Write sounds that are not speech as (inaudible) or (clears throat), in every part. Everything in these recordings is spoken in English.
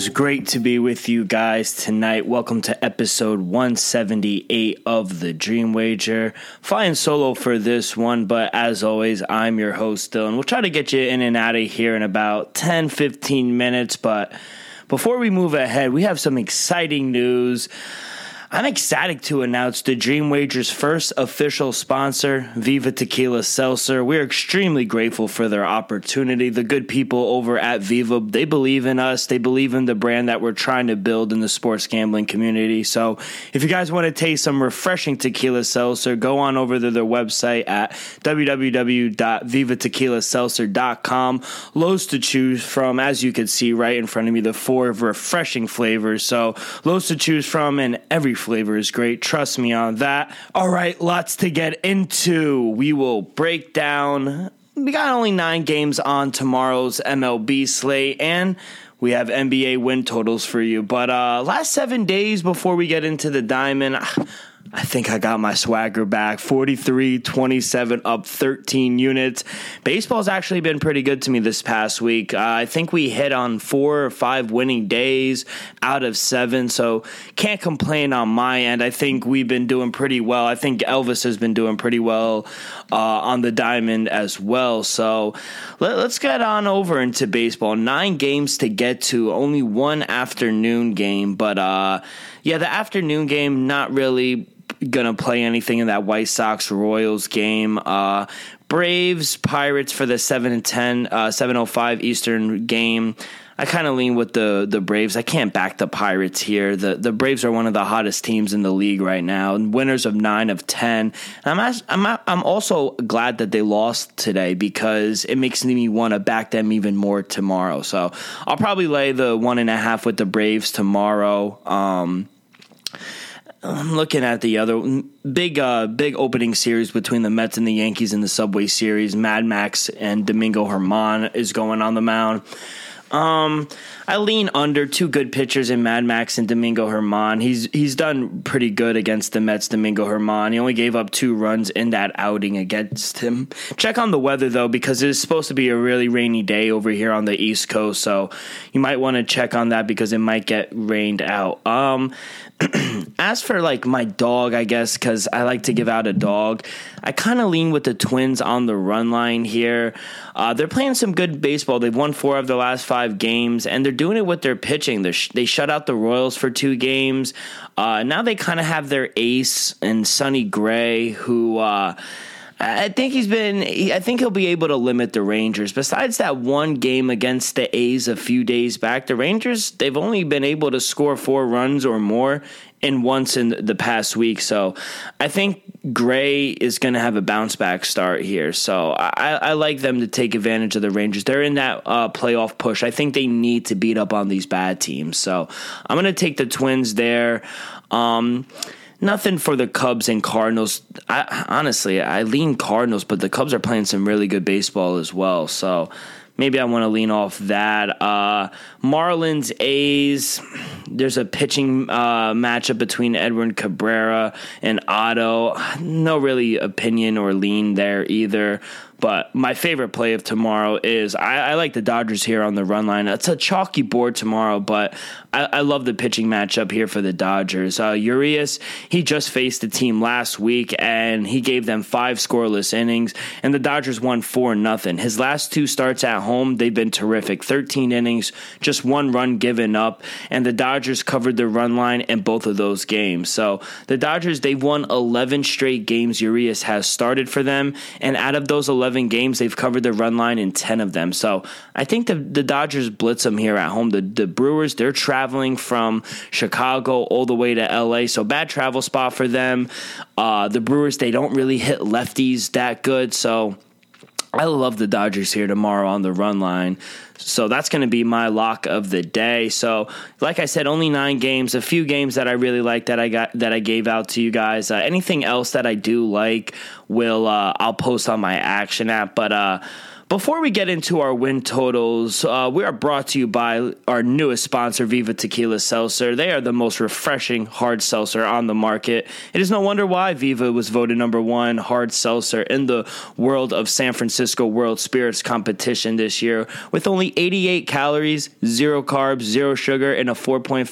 is great to be with you guys tonight. Welcome to episode 178 of the Dream Wager. Flying solo for this one, but as always, I'm your host, Dylan. We'll try to get you in and out of here in about 10 15 minutes, but before we move ahead, we have some exciting news. I'm ecstatic to announce the Dream Wager's first official sponsor, Viva Tequila Seltzer. We're extremely grateful for their opportunity. The good people over at Viva, they believe in us. They believe in the brand that we're trying to build in the sports gambling community. So if you guys want to taste some refreshing tequila seltzer, go on over to their website at www.vivatequilaseltzer.com. Loads to choose from, as you can see right in front of me, the four refreshing flavors. So loads to choose from and every flavor is great. Trust me on that. All right, lots to get into. We will break down. We got only nine games on tomorrow's MLB slate, and we have NBA win totals for you. But uh, last seven days before we get into the diamond, I think I got my swagger back. 43 27 up 13 units. Baseball's actually been pretty good to me this past week. Uh, I think we hit on four or five winning days out of seven, so can't complain on my end. I think we've been doing pretty well. I think Elvis has been doing pretty well uh, on the diamond as well. So let, us get on over into baseball. Nine games to get to, only one afternoon game, but uh, yeah, the afternoon game, not really gonna play anything in that White Sox Royals game. Uh, Braves Pirates for the seven and 10, uh, seven oh five Eastern game. I kind of lean with the the Braves. I can't back the Pirates here. The the Braves are one of the hottest teams in the league right now, and winners of nine of ten. And I'm I'm I'm also glad that they lost today because it makes me want to back them even more tomorrow. So I'll probably lay the one and a half with the Braves tomorrow. Um, I'm looking at the other big, uh, big opening series between the Mets and the Yankees in the Subway Series. Mad Max and Domingo Germán is going on the mound. Um, I lean under two good pitchers in Mad Max and Domingo Germán. He's he's done pretty good against the Mets. Domingo Germán. He only gave up two runs in that outing against him. Check on the weather though, because it is supposed to be a really rainy day over here on the East Coast. So you might want to check on that because it might get rained out. Um, (clears throat) as for like my dog, I guess because I like to give out a dog, I kind of lean with the Twins on the run line here. Uh, they're playing some good baseball. They've won four of the last five games, and they're doing it with their pitching. Sh- they shut out the Royals for two games. Uh, now they kind of have their ace and Sonny Gray, who. Uh, I think he's been. I think he'll be able to limit the Rangers. Besides that one game against the A's a few days back, the Rangers they've only been able to score four runs or more in once in the past week. So I think Gray is going to have a bounce back start here. So I, I, like them to take advantage of the Rangers. They're in that uh, playoff push. I think they need to beat up on these bad teams. So I'm going to take the Twins there. Um, nothing for the Cubs and Cardinals. I, honestly, I lean Cardinals, but the Cubs are playing some really good baseball as well. So maybe I want to lean off that. Uh, Marlins A's. There's a pitching uh, matchup between Edward Cabrera and Otto. No really opinion or lean there either. But my favorite play of tomorrow is I, I, like the Dodgers here on the run line. It's a chalky board tomorrow, but I, I love the pitching matchup here for the Dodgers. Uh, Urias, he just faced the team last week and he gave them five scoreless innings, and the Dodgers won four nothing. His last two starts at home, they've been terrific. 13 innings, just one run given up, and the Dodgers covered the run line in both of those games. So the Dodgers, they've won 11 straight games Urias has started for them, and out of those 11 11 games, they've covered the run line in 10 of them. So I think the, the Dodgers blitz them here at home. The, the Brewers, they're traveling from Chicago all the way to LA. So bad travel spot for them. Uh, the Brewers, they don't really hit lefties that good. So I love the Dodgers here tomorrow on the run line. So that's going to be my lock of the day. So, like I said, only nine games. A few games that I really like that I got that I gave out to you guys. Uh, anything else that I do like will uh, I'll post on my action app. But uh, before we get into our win totals, uh, we are brought to you by our newest sponsor, Viva Tequila Seltzer. They are the most refreshing hard seltzer on the market. It is no wonder why Viva was voted number one hard seltzer in the world of San Francisco World Spirits competition this year, with only 88 calories, zero carbs, zero sugar, and a 4.5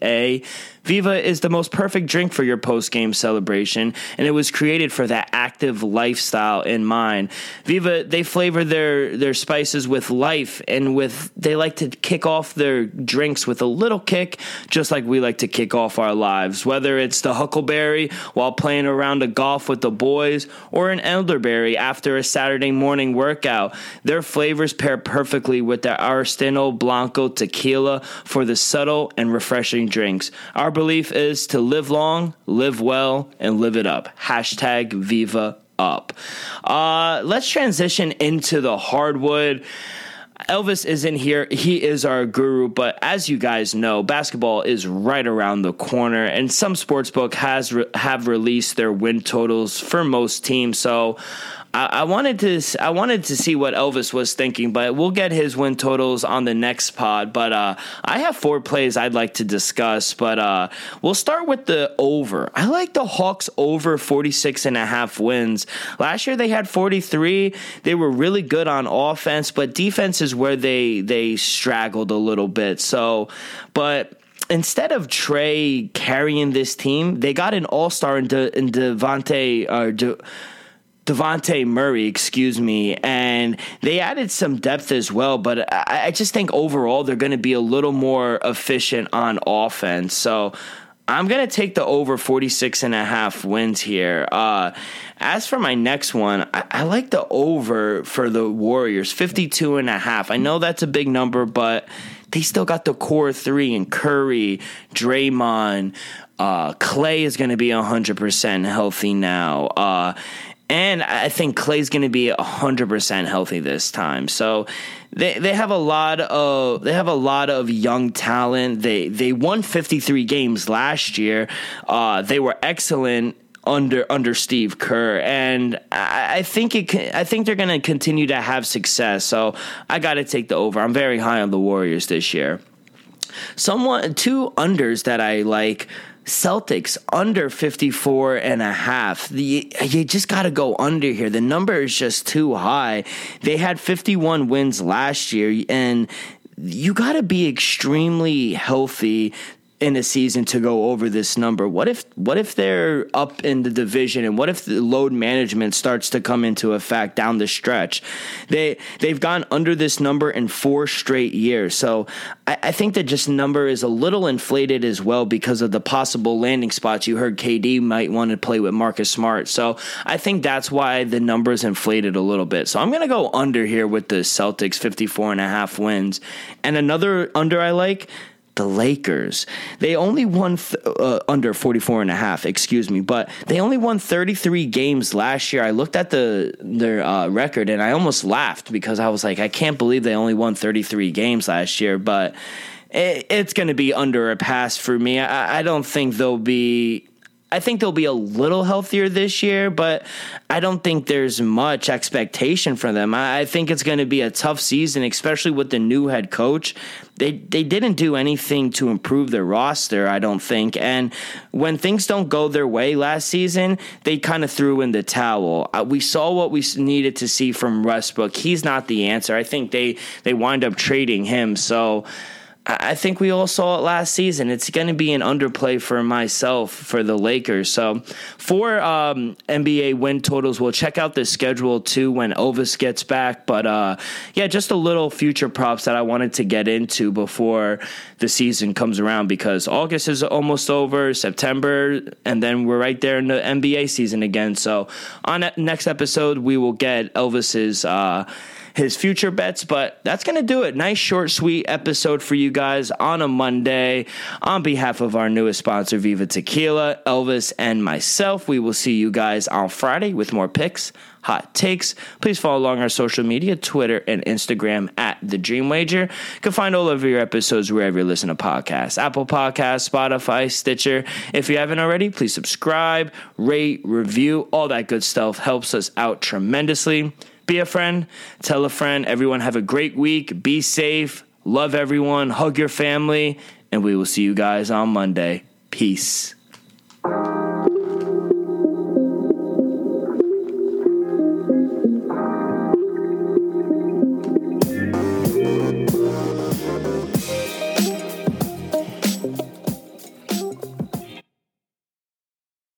ABV. Viva is the most perfect drink for your post game celebration, and it was created for that active lifestyle in mind. Viva, they flavor their, their spices with life and with, they like to kick off their drinks with a little kick, just like we like to kick off our lives. Whether it's the huckleberry while playing around a golf with the boys or an elderberry after a Saturday morning workout, their flavors pair perfectly with their Argentino Blanco tequila for the subtle and refreshing drinks. Our belief is to live long, live well, and live it up. Hashtag Viva Up. Uh, let's transition into the hardwood. Elvis isn't here. He is our guru, but as you guys know, basketball is right around the corner, and some sportsbook has re- have released their win totals for most teams. So I, I, wanted to I wanted to see what Elvis was thinking, but we'll get his win totals on the next pod. But uh, I have four plays I'd like to discuss, but uh, we'll start with the over. I like the Hawks over 46 and a half wins. Last year they had 43. They were really good on offense, but defense is where they they straggled a little bit. So, but instead of Trae carrying this team, they got an all star in, De, in Devontae. Uh, De, Dejounte Murray, excuse me, and they added some depth as well. But I, I just think overall they're going to be a little more efficient on offense. So I'm going to take the over 46 and a half wins here. Uh, as for my next one, I, I, like the over for the Warriors, 52 and a half. I know that's a big number, but they still got the core three and Curry, Draymond, uh, Klay is going to be 100% healthy now. Uh, and I think Klay's going to be 100% healthy this time. So they they have a lot of they have a lot of young talent. They they won 53 games last year. Uh, they were excellent under under Steve Kerr, and I, I think it. Can, I think they're going to continue to have success. So I got to take the over. I'm very high on the Warriors this year. Someone two unders that I like. Celtics under 54 and a half. The, you just got to go under here. The number is just too high. They had 51 wins last year, and you got to be extremely healthy in a season to go over this number. What if what if they're up in the division and what if the load management starts to come into effect down the stretch? They they've gone under this number in four straight years. So I, I think that just number is a little inflated as well because of the possible landing spots. You heard KD might want to play with Marcus Smart. So I think that's why the number is inflated a little bit. So I'm gonna go under here with the Celtics 54 and a half wins. And another under I like the Lakers. They only won th- uh, under 44 and a half, excuse me, but they only won 33 games last year. I looked at the their uh, record and I almost laughed because I was like, I can't believe they only won 33 games last year, but it, it's going to be under a pass for me. I don't think they'll be I think they'll be a little healthier this year, but I don't think there's much expectation for them. I, I think it's going to be a tough season, especially with the new head coach. They they didn't do anything to improve their roster, I don't think. And when things don't go their way last season, they kind of threw in the towel. Uh, we saw what we needed to see from Westbrook. He's not the answer. I think they they wind up trading him. So. I think we all saw it last season. It's going to be an underplay for myself for the Lakers. So, for um, NBA win totals, we'll check out the schedule too when Elvis gets back. But uh, yeah, just a little future props that I wanted to get into before the season comes around because August is almost over, September, and then we're right there in the NBA season again. So, on next episode, we will get Elvis's. Uh, his future bets. But that's going to do it. Nice, short, sweet episode for you guys on a Monday. On behalf of our newest sponsor, Viva Tequila, Elvis, and myself, we will see you guys on Friday with more picks hot takes. Please follow along our social media, Twitter and Instagram at The Dream Wager. You can find all of your episodes wherever you listen to podcasts Apple Podcasts, Spotify, Stitcher. If you haven't already, please subscribe, rate, review, all that good stuff helps us out tremendously. Be a friend, tell a friend. Everyone have a great week. Be safe. Love everyone. Hug your family. And we will see you guys on Monday. Peace.